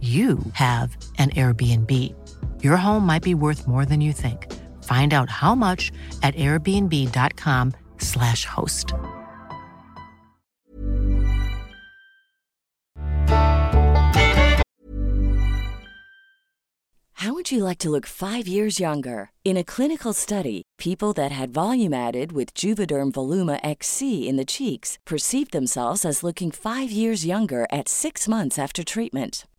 you have an Airbnb. Your home might be worth more than you think. Find out how much at airbnb.com/slash host. How would you like to look five years younger? In a clinical study, people that had volume added with Juvederm Voluma XC in the cheeks perceived themselves as looking five years younger at six months after treatment.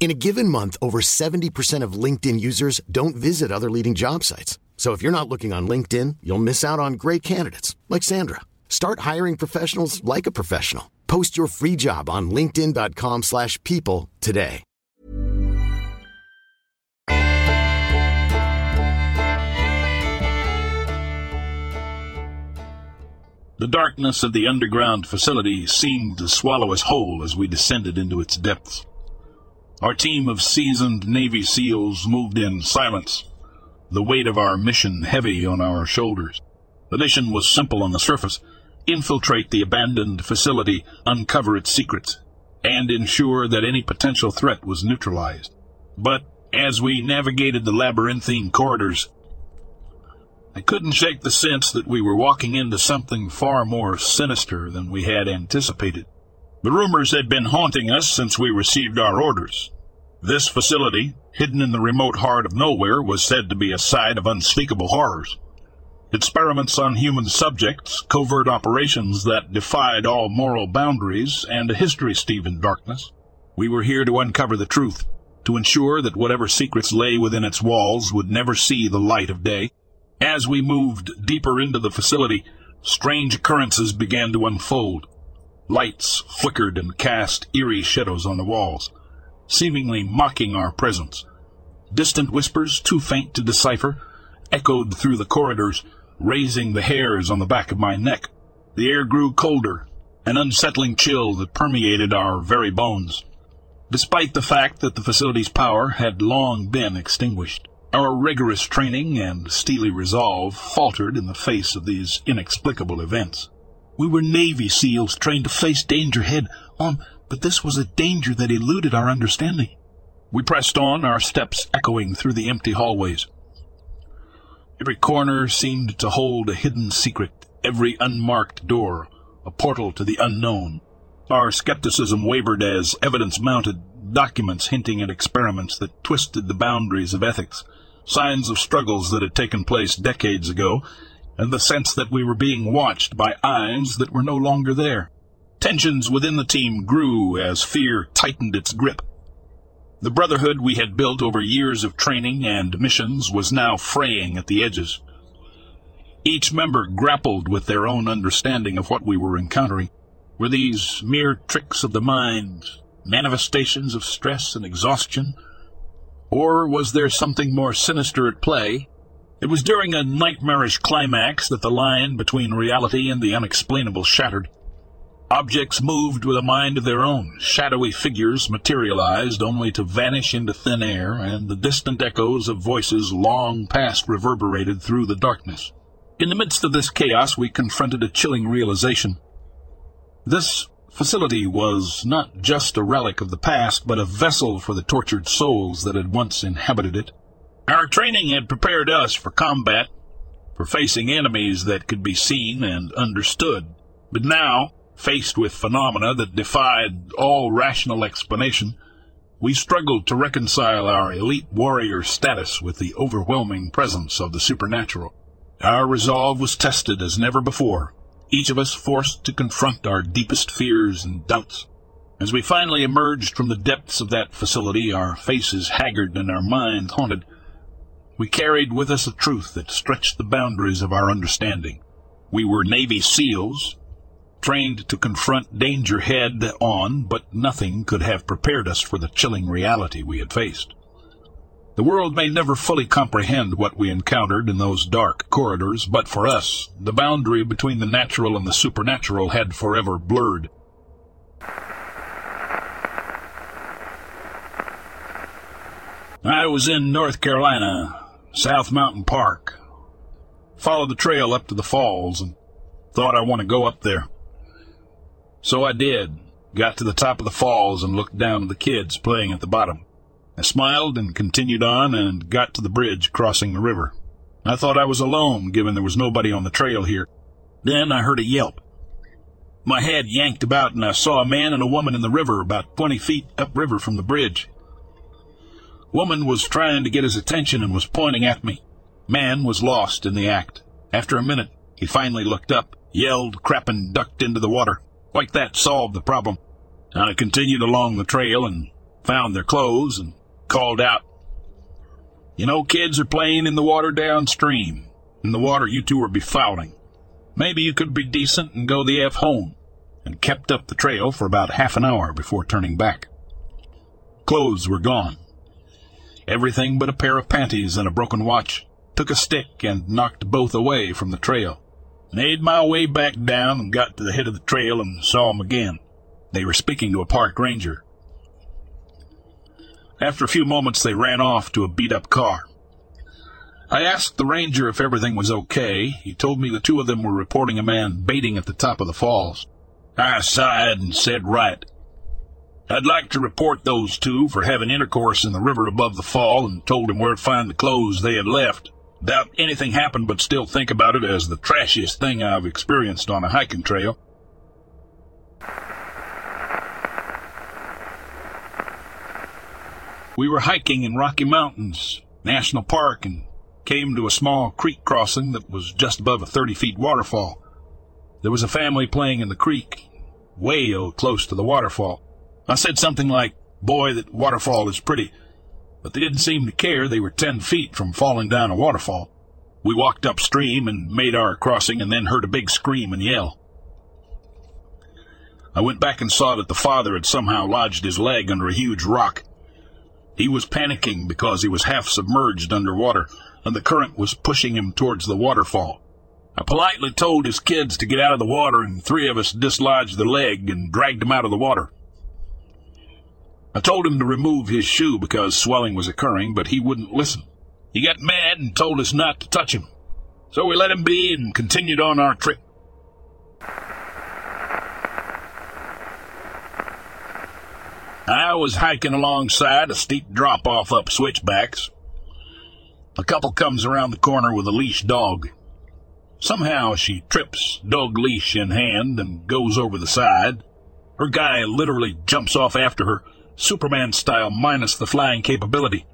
In a given month, over 70% of LinkedIn users don't visit other leading job sites. So if you're not looking on LinkedIn, you'll miss out on great candidates like Sandra. Start hiring professionals like a professional. Post your free job on linkedin.com/people today. The darkness of the underground facility seemed to swallow us whole as we descended into its depths. Our team of seasoned Navy SEALs moved in silence, the weight of our mission heavy on our shoulders. The mission was simple on the surface infiltrate the abandoned facility, uncover its secrets, and ensure that any potential threat was neutralized. But as we navigated the labyrinthine corridors, I couldn't shake the sense that we were walking into something far more sinister than we had anticipated. The rumors had been haunting us since we received our orders. This facility, hidden in the remote heart of nowhere, was said to be a site of unspeakable horrors. Experiments on human subjects, covert operations that defied all moral boundaries, and a history steeped in darkness. We were here to uncover the truth, to ensure that whatever secrets lay within its walls would never see the light of day. As we moved deeper into the facility, strange occurrences began to unfold. Lights flickered and cast eerie shadows on the walls, seemingly mocking our presence. Distant whispers, too faint to decipher, echoed through the corridors, raising the hairs on the back of my neck. The air grew colder, an unsettling chill that permeated our very bones. Despite the fact that the facility's power had long been extinguished, our rigorous training and steely resolve faltered in the face of these inexplicable events. We were Navy SEALs trained to face danger head on, but this was a danger that eluded our understanding. We pressed on, our steps echoing through the empty hallways. Every corner seemed to hold a hidden secret, every unmarked door a portal to the unknown. Our skepticism wavered as evidence mounted, documents hinting at experiments that twisted the boundaries of ethics, signs of struggles that had taken place decades ago, and the sense that we were being watched by eyes that were no longer there. Tensions within the team grew as fear tightened its grip. The brotherhood we had built over years of training and missions was now fraying at the edges. Each member grappled with their own understanding of what we were encountering. Were these mere tricks of the mind, manifestations of stress and exhaustion? Or was there something more sinister at play? It was during a nightmarish climax that the line between reality and the unexplainable shattered. Objects moved with a mind of their own. Shadowy figures materialized only to vanish into thin air, and the distant echoes of voices long past reverberated through the darkness. In the midst of this chaos, we confronted a chilling realization. This facility was not just a relic of the past, but a vessel for the tortured souls that had once inhabited it. Our training had prepared us for combat, for facing enemies that could be seen and understood. But now, Faced with phenomena that defied all rational explanation, we struggled to reconcile our elite warrior status with the overwhelming presence of the supernatural. Our resolve was tested as never before, each of us forced to confront our deepest fears and doubts. As we finally emerged from the depths of that facility, our faces haggard and our minds haunted, we carried with us a truth that stretched the boundaries of our understanding. We were Navy SEALs, trained to confront danger head on, but nothing could have prepared us for the chilling reality we had faced. The world may never fully comprehend what we encountered in those dark corridors, but for us, the boundary between the natural and the supernatural had forever blurred. I was in North Carolina, South Mountain Park. Followed the trail up to the falls and thought I want to go up there. So I did. Got to the top of the falls and looked down at the kids playing at the bottom. I smiled and continued on and got to the bridge crossing the river. I thought I was alone, given there was nobody on the trail here. Then I heard a yelp. My head yanked about and I saw a man and a woman in the river about twenty feet upriver from the bridge. Woman was trying to get his attention and was pointing at me. Man was lost in the act. After a minute, he finally looked up, yelled crap and ducked into the water. Like that solved the problem. I continued along the trail and found their clothes and called out, You know, kids are playing in the water downstream. In the water you two are befouling. Maybe you could be decent and go the F home. And kept up the trail for about half an hour before turning back. Clothes were gone. Everything but a pair of panties and a broken watch. Took a stick and knocked both away from the trail. Made my way back down and got to the head of the trail and saw 'em again. They were speaking to a park ranger. After a few moments, they ran off to a beat up car. I asked the ranger if everything was okay. He told me the two of them were reporting a man baiting at the top of the falls. I sighed and said, Right. I'd like to report those two for having intercourse in the river above the fall and told him where to find the clothes they had left. Doubt anything happened, but still think about it as the trashiest thing I've experienced on a hiking trail. We were hiking in Rocky Mountains National Park and came to a small creek crossing that was just above a 30 feet waterfall. There was a family playing in the creek, way close to the waterfall. I said something like, Boy, that waterfall is pretty but they didn't seem to care they were ten feet from falling down a waterfall. We walked upstream and made our crossing and then heard a big scream and yell. I went back and saw that the father had somehow lodged his leg under a huge rock. He was panicking because he was half submerged underwater, and the current was pushing him towards the waterfall. I politely told his kids to get out of the water, and three of us dislodged the leg and dragged him out of the water. I told him to remove his shoe because swelling was occurring, but he wouldn't listen. He got mad and told us not to touch him. So we let him be and continued on our trip. I was hiking alongside a steep drop off up switchbacks. A couple comes around the corner with a leash dog. Somehow she trips, dog leash in hand, and goes over the side. Her guy literally jumps off after her, Superman style minus the flying capability.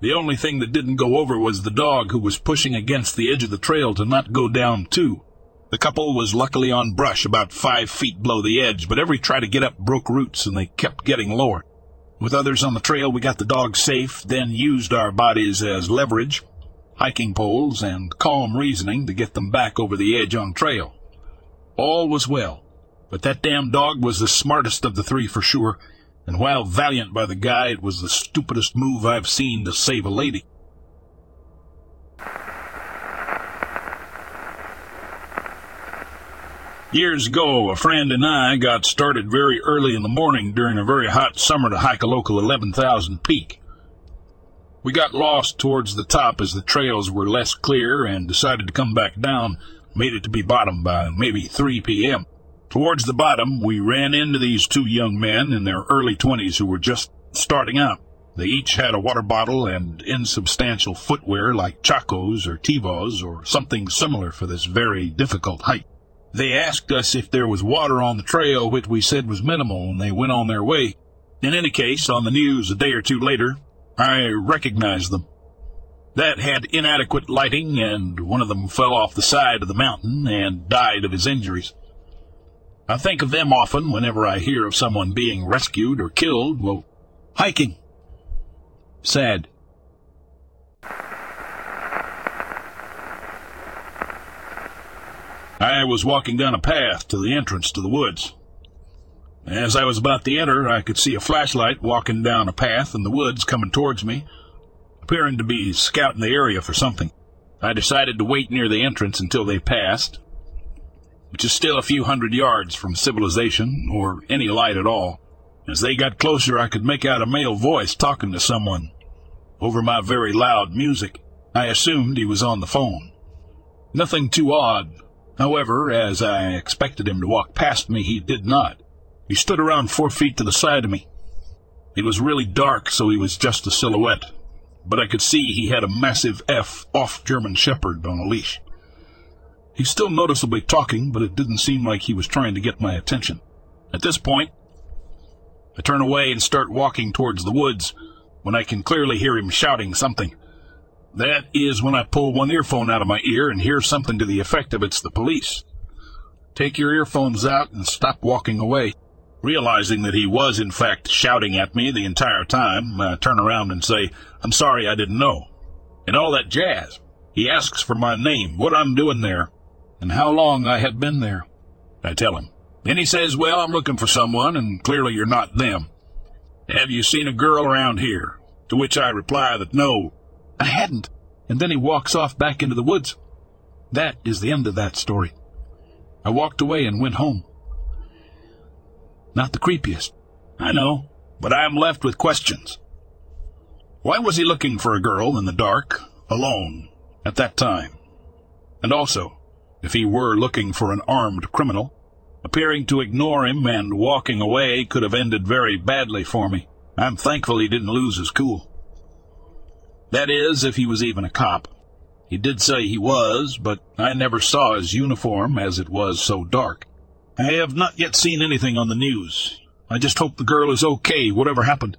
The only thing that didn't go over was the dog who was pushing against the edge of the trail to not go down too. The couple was luckily on brush about five feet below the edge, but every try to get up broke roots and they kept getting lower. With others on the trail, we got the dog safe, then used our bodies as leverage, hiking poles, and calm reasoning to get them back over the edge on trail. All was well, but that damn dog was the smartest of the three for sure, and while valiant by the guy, it was the stupidest move I've seen to save a lady. Years ago, a friend and I got started very early in the morning during a very hot summer to hike a local 11,000 peak. We got lost towards the top as the trails were less clear and decided to come back down, made it to be bottom by maybe 3 p.m. Towards the bottom, we ran into these two young men in their early twenties who were just starting out. They each had a water bottle and insubstantial footwear like Chacos or Tevas or something similar for this very difficult hike. They asked us if there was water on the trail, which we said was minimal, and they went on their way. In any case, on the news a day or two later, I recognized them. That had inadequate lighting, and one of them fell off the side of the mountain and died of his injuries. I think of them often whenever I hear of someone being rescued or killed while hiking. Sad. I was walking down a path to the entrance to the woods. As I was about to enter, I could see a flashlight walking down a path in the woods coming towards me, appearing to be scouting the area for something. I decided to wait near the entrance until they passed, which is still a few hundred yards from civilization or any light at all. As they got closer, I could make out a male voice talking to someone over my very loud music. I assumed he was on the phone. Nothing too odd. However, as I expected him to walk past me, he did not. He stood around four feet to the side of me. It was really dark, so he was just a silhouette, but I could see he had a massive F off German Shepherd on a leash. He's still noticeably talking, but it didn't seem like he was trying to get my attention. At this point, I turn away and start walking towards the woods when I can clearly hear him shouting something. That is when I pull one earphone out of my ear and hear something to the effect of it's the police. Take your earphones out and stop walking away. Realizing that he was in fact shouting at me the entire time, I turn around and say, I'm sorry I didn't know. And all that jazz. He asks for my name, what I'm doing there, and how long I had been there. I tell him. Then he says, Well, I'm looking for someone, and clearly you're not them. Have you seen a girl around here? To which I reply that no, I hadn't. And then he walks off back into the woods. That is the end of that story. I walked away and went home. Not the creepiest. I know, but I am left with questions. Why was he looking for a girl in the dark, alone, at that time? And also, if he were looking for an armed criminal. Appearing to ignore him and walking away could have ended very badly for me. I'm thankful he didn't lose his cool. That is, if he was even a cop. He did say he was, but I never saw his uniform as it was so dark. I have not yet seen anything on the news. I just hope the girl is okay, whatever happened.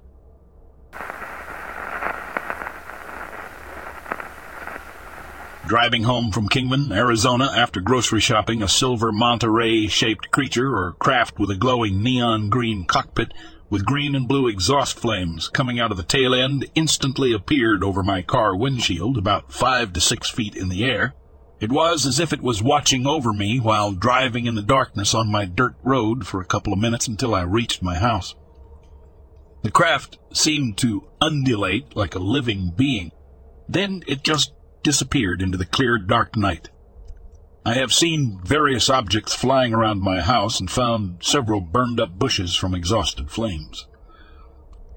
Driving home from Kingman, Arizona, after grocery shopping, a silver manta ray shaped creature or craft with a glowing neon green cockpit with green and blue exhaust flames coming out of the tail end instantly appeared over my car windshield about five to six feet in the air. It was as if it was watching over me while driving in the darkness on my dirt road for a couple of minutes until I reached my house. The craft seemed to undulate like a living being. Then it just disappeared into the clear, dark night. I have seen various objects flying around my house and found several burned up bushes from exhausted flames.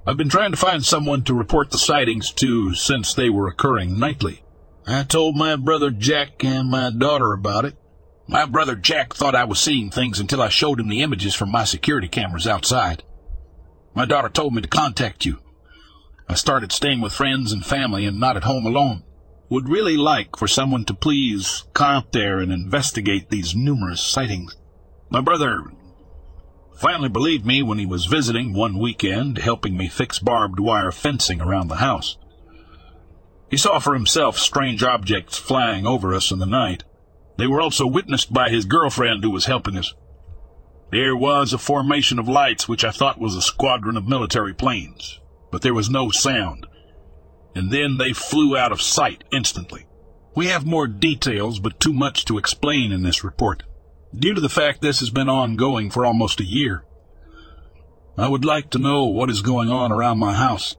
I've been trying to find someone to report the sightings to since they were occurring nightly. I told my brother Jack and my daughter about it. My brother Jack thought I was seeing things until I showed him the images from my security cameras outside. My daughter told me to contact you. I started staying with friends and family and not at home alone. Would really like for someone to please come out there and investigate these numerous sightings. My brother finally believed me when he was visiting one weekend, helping me fix barbed wire fencing around the house. He saw for himself strange objects flying over us in the night. They were also witnessed by his girlfriend who was helping us. There was a formation of lights which I thought was a squadron of military planes, but there was no sound. And then they flew out of sight instantly. We have more details, but too much to explain in this report, due to the fact this has been ongoing for almost a year. I would like to know what is going on around my house.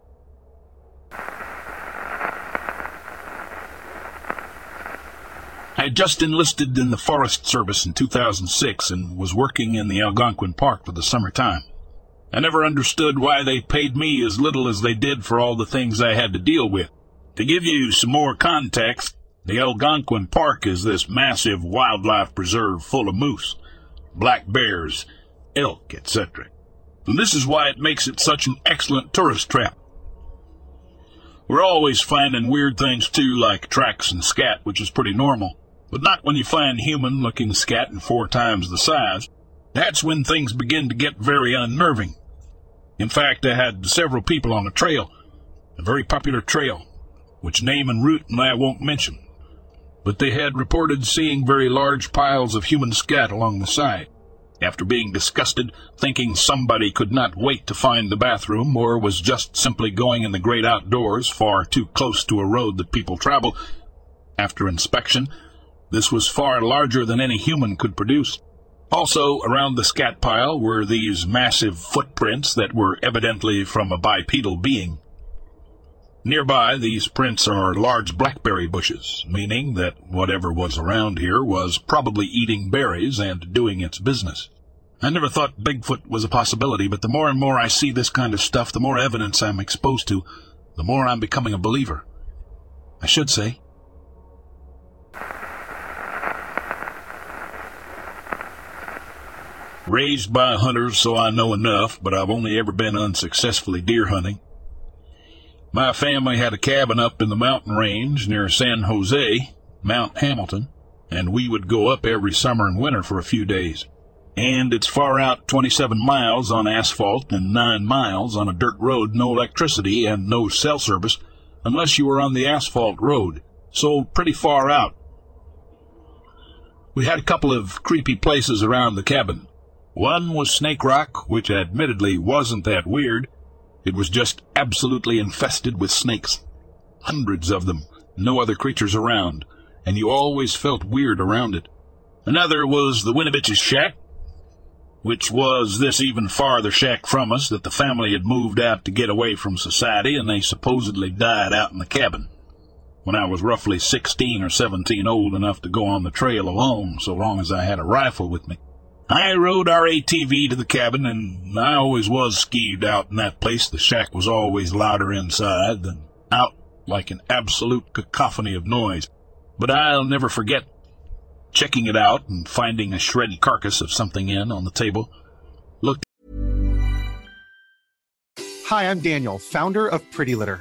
I had just enlisted in the Forest Service in 2006 and was working in the Algonquin Park for the summer time. I never understood why they paid me as little as they did for all the things I had to deal with. To give you some more context, the Algonquin Park is this massive wildlife preserve full of moose, black bears, elk, etc. And this is why it makes it such an excellent tourist trap. We're always finding weird things too, like tracks and scat, which is pretty normal but not when you find human looking scat and four times the size. That's when things begin to get very unnerving. In fact, I had several people on a trail, a very popular trail, which name and route I won't mention, but they had reported seeing very large piles of human scat along the side. After being disgusted, thinking somebody could not wait to find the bathroom or was just simply going in the great outdoors far too close to a road that people travel, after inspection, this was far larger than any human could produce. Also, around the scat pile were these massive footprints that were evidently from a bipedal being. Nearby, these prints are large blackberry bushes, meaning that whatever was around here was probably eating berries and doing its business. I never thought Bigfoot was a possibility, but the more and more I see this kind of stuff, the more evidence I'm exposed to, the more I'm becoming a believer. I should say, Raised by hunters, so I know enough, but I've only ever been unsuccessfully deer hunting. My family had a cabin up in the mountain range near San Jose, Mount Hamilton, and we would go up every summer and winter for a few days. And it's far out 27 miles on asphalt and 9 miles on a dirt road, no electricity and no cell service unless you were on the asphalt road, so pretty far out. We had a couple of creepy places around the cabin. One was Snake Rock, which admittedly wasn't that weird. It was just absolutely infested with snakes. Hundreds of them, no other creatures around, and you always felt weird around it. Another was the Winovitch's shack, which was this even farther shack from us that the family had moved out to get away from society, and they supposedly died out in the cabin. When I was roughly 16 or 17 old enough to go on the trail alone, so long as I had a rifle with me. I rode our ATV to the cabin, and I always was skeeved out in that place. The shack was always louder inside than out, like an absolute cacophony of noise. But I'll never forget checking it out and finding a shredded carcass of something in on the table. Looked. Hi, I'm Daniel, founder of Pretty Litter.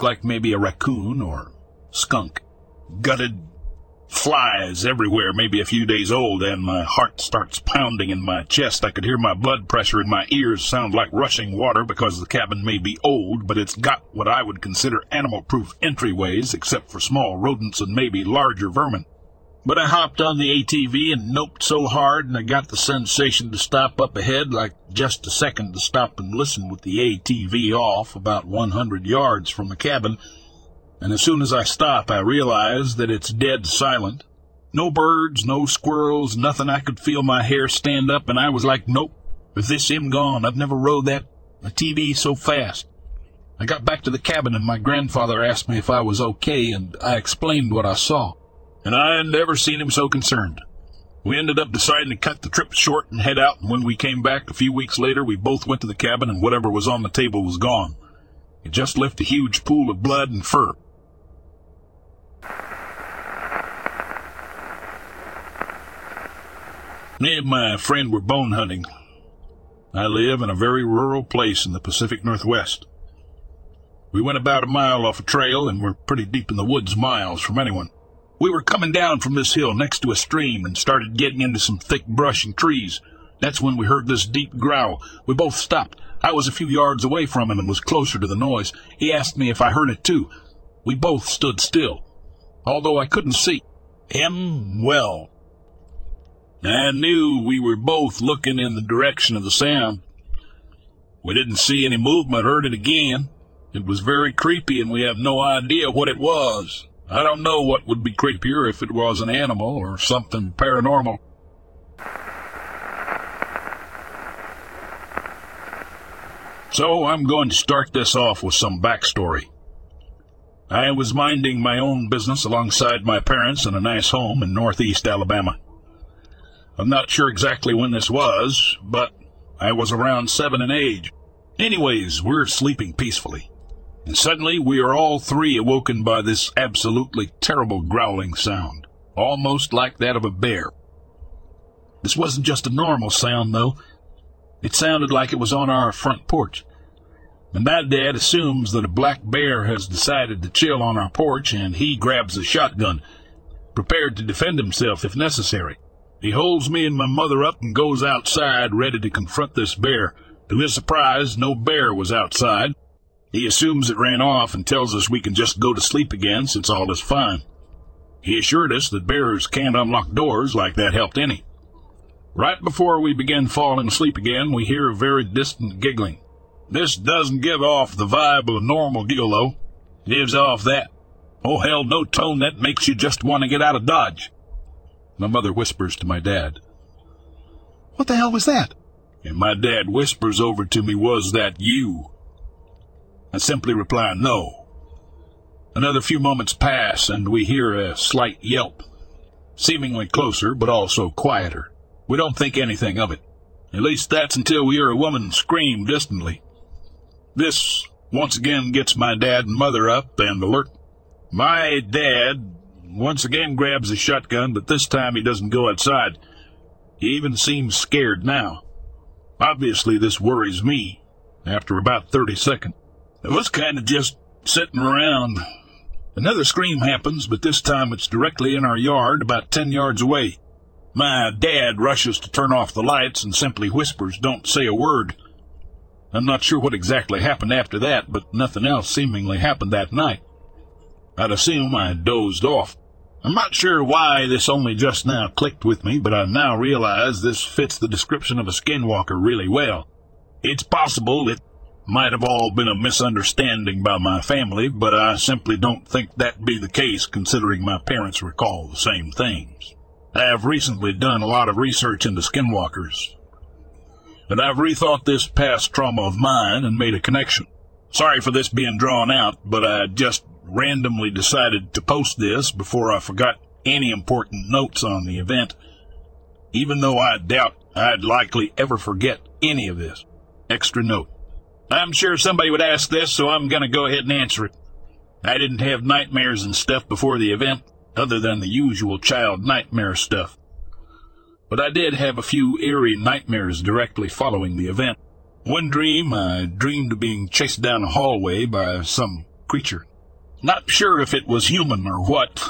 Like maybe a raccoon or skunk. Gutted flies everywhere, maybe a few days old, and my heart starts pounding in my chest. I could hear my blood pressure in my ears sound like rushing water because the cabin may be old, but it's got what I would consider animal-proof entryways, except for small rodents and maybe larger vermin. But I hopped on the ATV and noped so hard, and I got the sensation to stop up ahead, like just a second to stop and listen with the ATV off about 100 yards from the cabin, and as soon as I stop, I realize that it's dead silent. No birds, no squirrels, nothing. I could feel my hair stand up, and I was like, nope, if this him gone, I've never rode that the TV so fast. I got back to the cabin and my grandfather asked me if I was okay, and I explained what I saw. And I had never seen him so concerned. We ended up deciding to cut the trip short and head out, and when we came back a few weeks later, we both went to the cabin and whatever was on the table was gone. It just left a huge pool of blood and fur. Me and my friend were bone hunting. I live in a very rural place in the Pacific Northwest. We went about a mile off a trail and were pretty deep in the woods miles from anyone. We were coming down from this hill next to a stream and started getting into some thick brush and trees. That's when we heard this deep growl. We both stopped. I was a few yards away from him and was closer to the noise. He asked me if I heard it too. We both stood still, although I couldn't see him well. I knew we were both looking in the direction of the sound. We didn't see any movement, heard it again. It was very creepy, and we have no idea what it was. I don't know what would be creepier if it was an animal or something paranormal. So I'm going to start this off with some backstory. I was minding my own business alongside my parents in a nice home in northeast Alabama. I'm not sure exactly when this was, but I was around seven in age. Anyways, we're sleeping peacefully. And suddenly we are all three awoken by this absolutely terrible growling sound, almost like that of a bear. This wasn't just a normal sound, though. It sounded like it was on our front porch. And my dad assumes that a black bear has decided to chill on our porch and he grabs a shotgun, prepared to defend himself if necessary. He holds me and my mother up and goes outside ready to confront this bear. To his surprise, no bear was outside. He assumes it ran off and tells us we can just go to sleep again since all is fine. He assured us that bears can't unlock doors like that helped any. Right before we begin falling asleep again, we hear a very distant giggling. This doesn't give off the vibe of a normal giggle, though. Gives off that, oh hell, no tone that makes you just want to get out of Dodge. My mother whispers to my dad. What the hell was that? And my dad whispers over to me, Was that you? I simply reply, No. Another few moments pass, and we hear a slight yelp, seemingly closer, but also quieter. We don't think anything of it. At least that's until we hear a woman scream distantly. This once again gets my dad and mother up and alert. My dad once again grabs a shotgun, but this time he doesn't go outside. He even seems scared now. Obviously, this worries me after about 30 seconds. I was kind of just sitting around. Another scream happens, but this time it's directly in our yard, about 10 yards away. My dad rushes to turn off the lights and simply whispers, Don't say a word. I'm not sure what exactly happened after that, but nothing else seemingly happened that night. I'd assume I dozed off. I'm not sure why this only just now clicked with me, but I now realize this fits the description of a skinwalker really well. It's possible it might have all been a misunderstanding by my family, but I simply don't think that be the case considering my parents recall the same things. I have recently done a lot of research into skinwalkers, and I've rethought this past trauma of mine and made a connection. Sorry for this being drawn out, but I just randomly decided to post this before I forgot any important notes on the event, even though I doubt I'd likely ever forget any of this. Extra note. I'm sure somebody would ask this, so I'm going to go ahead and answer it. I didn't have nightmares and stuff before the event, other than the usual child nightmare stuff. But I did have a few eerie nightmares directly following the event. One dream, I dreamed of being chased down a hallway by some creature. Not sure if it was human or what.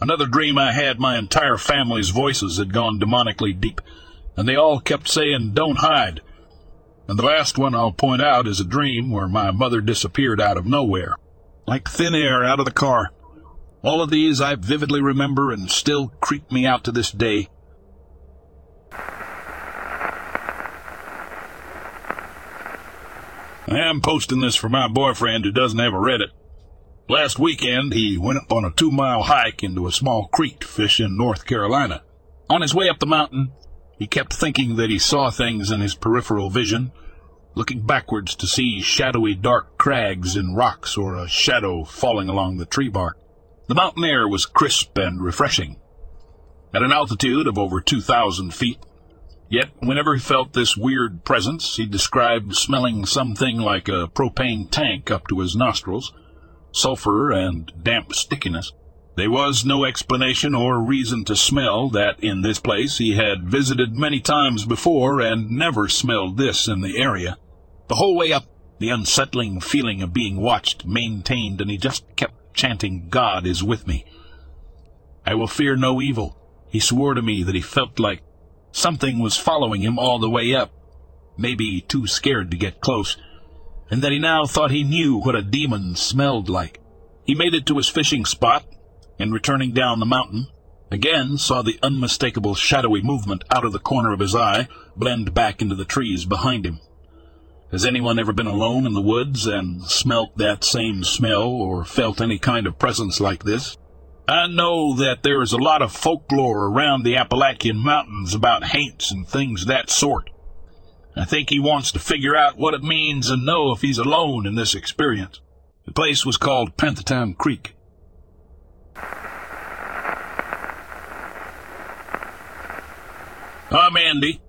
Another dream I had my entire family's voices had gone demonically deep, and they all kept saying, Don't hide. And the last one I'll point out is a dream where my mother disappeared out of nowhere, like thin air out of the car. All of these I vividly remember and still creep me out to this day. I am posting this for my boyfriend who doesn't have a Reddit. Last weekend, he went up on a two mile hike into a small creek to fish in North Carolina. On his way up the mountain, he kept thinking that he saw things in his peripheral vision, looking backwards to see shadowy dark crags in rocks or a shadow falling along the tree bark. The mountain air was crisp and refreshing. At an altitude of over 2,000 feet, Yet, whenever he felt this weird presence, he described smelling something like a propane tank up to his nostrils, sulfur and damp stickiness. There was no explanation or reason to smell that in this place he had visited many times before and never smelled this in the area. The whole way up, the unsettling feeling of being watched maintained, and he just kept chanting, God is with me. I will fear no evil. He swore to me that he felt like Something was following him all the way up, maybe too scared to get close, and that he now thought he knew what a demon smelled like. He made it to his fishing spot, and returning down the mountain, again saw the unmistakable shadowy movement out of the corner of his eye blend back into the trees behind him. Has anyone ever been alone in the woods and smelt that same smell or felt any kind of presence like this? I know that there is a lot of folklore around the Appalachian Mountains about haints and things that sort. I think he wants to figure out what it means and know if he's alone in this experience. The place was called Panthertown Creek. I'm Andy,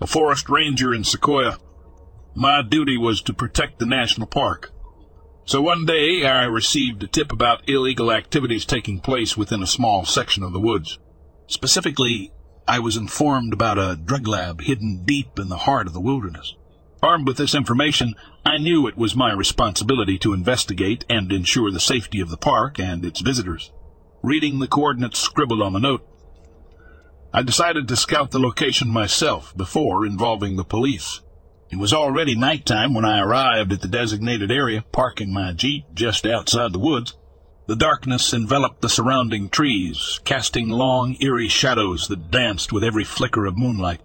a forest ranger in Sequoia. My duty was to protect the national park. So one day I received a tip about illegal activities taking place within a small section of the woods. Specifically, I was informed about a drug lab hidden deep in the heart of the wilderness. Armed with this information, I knew it was my responsibility to investigate and ensure the safety of the park and its visitors. Reading the coordinates scribbled on the note, I decided to scout the location myself before involving the police. It was already nighttime when I arrived at the designated area, parking my jeep just outside the woods. The darkness enveloped the surrounding trees, casting long, eerie shadows that danced with every flicker of moonlight.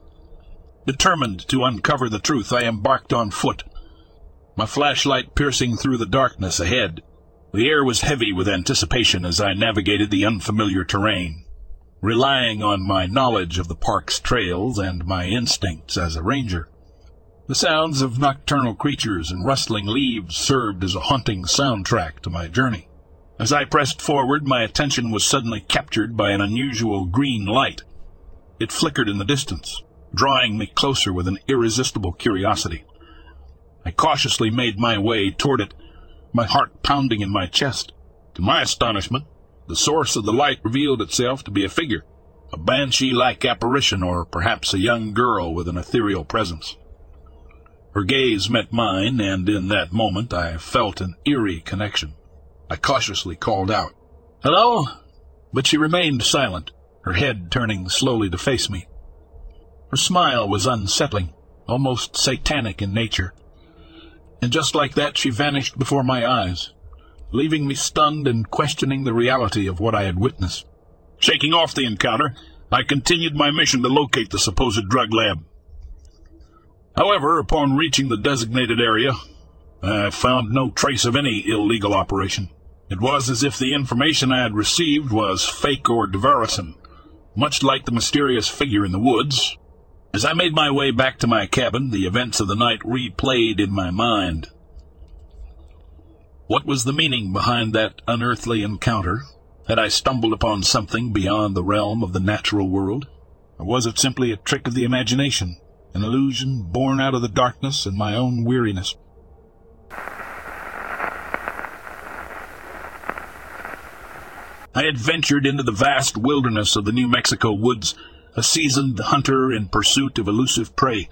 Determined to uncover the truth, I embarked on foot, my flashlight piercing through the darkness ahead. The air was heavy with anticipation as I navigated the unfamiliar terrain, relying on my knowledge of the park's trails and my instincts as a ranger. The sounds of nocturnal creatures and rustling leaves served as a haunting soundtrack to my journey. As I pressed forward, my attention was suddenly captured by an unusual green light. It flickered in the distance, drawing me closer with an irresistible curiosity. I cautiously made my way toward it, my heart pounding in my chest. To my astonishment, the source of the light revealed itself to be a figure, a banshee-like apparition, or perhaps a young girl with an ethereal presence. Her gaze met mine, and in that moment I felt an eerie connection. I cautiously called out, Hello? But she remained silent, her head turning slowly to face me. Her smile was unsettling, almost satanic in nature. And just like that, she vanished before my eyes, leaving me stunned and questioning the reality of what I had witnessed. Shaking off the encounter, I continued my mission to locate the supposed drug lab. However, upon reaching the designated area, I found no trace of any illegal operation. It was as if the information I had received was fake or diversion, much like the mysterious figure in the woods. As I made my way back to my cabin, the events of the night replayed in my mind. What was the meaning behind that unearthly encounter? Had I stumbled upon something beyond the realm of the natural world? Or was it simply a trick of the imagination? an illusion born out of the darkness and my own weariness. I had ventured into the vast wilderness of the New Mexico woods, a seasoned hunter in pursuit of elusive prey.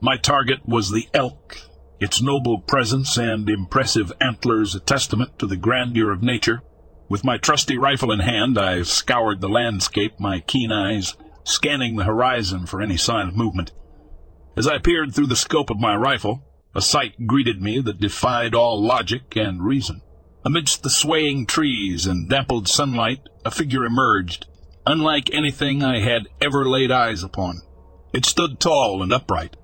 My target was the elk, its noble presence and impressive antlers a testament to the grandeur of nature. With my trusty rifle in hand, I scoured the landscape, my keen eyes scanning the horizon for any sign of movement. As I peered through the scope of my rifle, a sight greeted me that defied all logic and reason. Amidst the swaying trees and dappled sunlight, a figure emerged, unlike anything I had ever laid eyes upon. It stood tall and upright,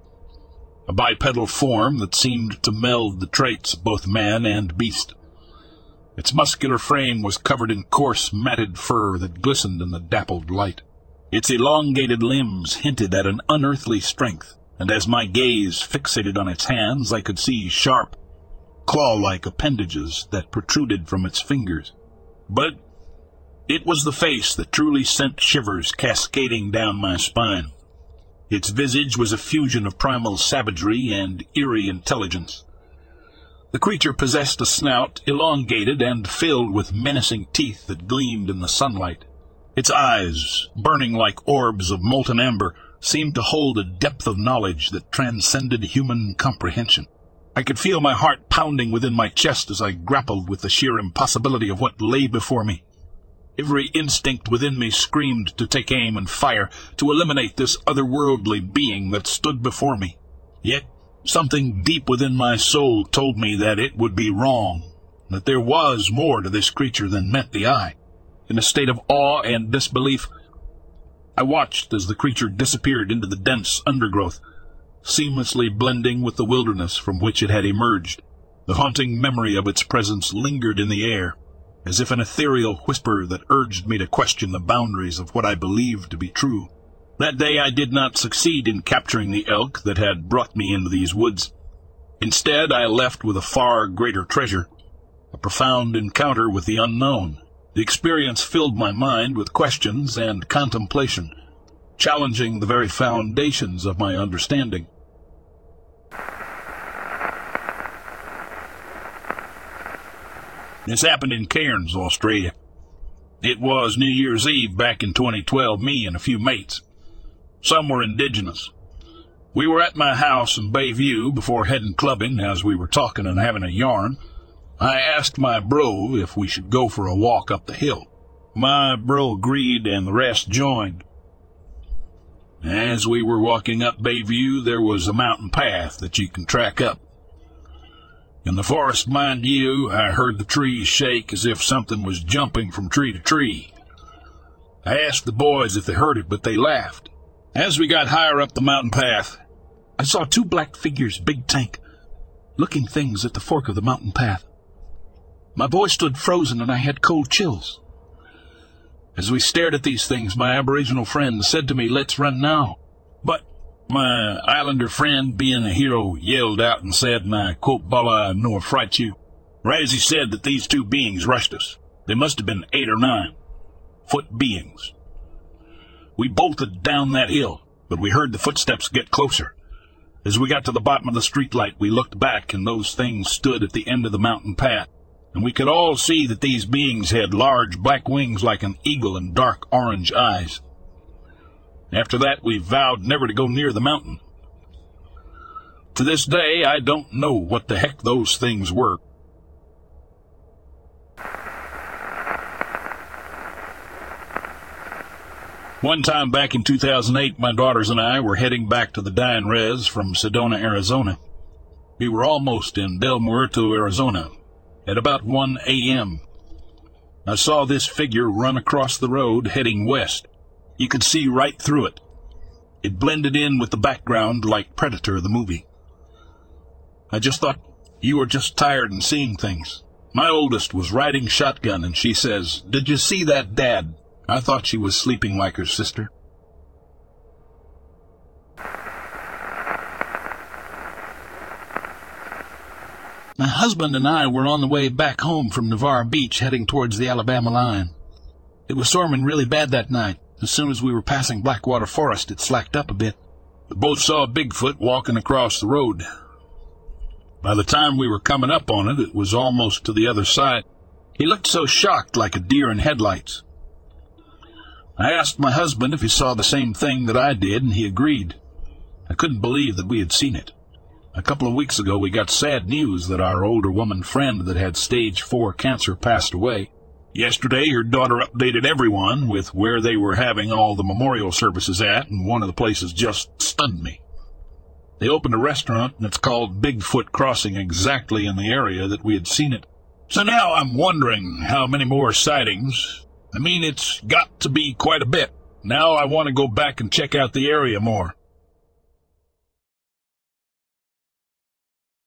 a bipedal form that seemed to meld the traits of both man and beast. Its muscular frame was covered in coarse, matted fur that glistened in the dappled light. Its elongated limbs hinted at an unearthly strength, and as my gaze fixated on its hands, I could see sharp, claw-like appendages that protruded from its fingers. But it was the face that truly sent shivers cascading down my spine. Its visage was a fusion of primal savagery and eerie intelligence. The creature possessed a snout elongated and filled with menacing teeth that gleamed in the sunlight. Its eyes, burning like orbs of molten amber, seemed to hold a depth of knowledge that transcended human comprehension. I could feel my heart pounding within my chest as I grappled with the sheer impossibility of what lay before me. Every instinct within me screamed to take aim and fire, to eliminate this otherworldly being that stood before me. Yet something deep within my soul told me that it would be wrong, that there was more to this creature than met the eye. In a state of awe and disbelief, I watched as the creature disappeared into the dense undergrowth, seamlessly blending with the wilderness from which it had emerged. The haunting memory of its presence lingered in the air, as if an ethereal whisper that urged me to question the boundaries of what I believed to be true. That day I did not succeed in capturing the elk that had brought me into these woods. Instead, I left with a far greater treasure, a profound encounter with the unknown. The experience filled my mind with questions and contemplation, challenging the very foundations of my understanding. This happened in Cairns, Australia. It was New Year's Eve back in 2012, me and a few mates. Some were indigenous. We were at my house in Bayview before heading clubbing as we were talking and having a yarn. I asked my bro if we should go for a walk up the hill. My bro agreed and the rest joined. As we were walking up Bayview, there was a mountain path that you can track up. In the forest, mind you, I heard the trees shake as if something was jumping from tree to tree. I asked the boys if they heard it, but they laughed. As we got higher up the mountain path, I saw two black figures, big tank, looking things at the fork of the mountain path. My boy stood frozen and I had cold chills. As we stared at these things, my Aboriginal friend said to me, Let's run now. But my islander friend, being a hero, yelled out and said, and I quote Bala nor fright you, he said that these two beings rushed us. They must have been eight or nine foot beings. We bolted down that hill, but we heard the footsteps get closer. As we got to the bottom of the streetlight, we looked back, and those things stood at the end of the mountain path, and we could all see that these beings had large black wings like an eagle and dark orange eyes. After that, we vowed never to go near the mountain. To this day, I don't know what the heck those things were. One time back in 2008, my daughters and I were heading back to the Dine Res from Sedona, Arizona. We were almost in Del Muerto, Arizona, at about 1 a.m. I saw this figure run across the road heading west. You could see right through it. It blended in with the background like Predator, the movie. I just thought you were just tired and seeing things. My oldest was riding shotgun and she says, Did you see that, Dad? I thought she was sleeping like her sister. My husband and I were on the way back home from Navarre Beach heading towards the Alabama line. It was storming really bad that night. As soon as we were passing Blackwater Forest, it slacked up a bit. We both saw Bigfoot walking across the road. By the time we were coming up on it, it was almost to the other side. He looked so shocked like a deer in headlights. I asked my husband if he saw the same thing that I did, and he agreed. I couldn't believe that we had seen it. A couple of weeks ago, we got sad news that our older woman friend that had stage four cancer passed away. Yesterday, her daughter updated everyone with where they were having all the memorial services at, and one of the places just stunned me. They opened a restaurant, and it's called Bigfoot Crossing, exactly in the area that we had seen it. So now I'm wondering how many more sightings. I mean, it's got to be quite a bit. Now I want to go back and check out the area more.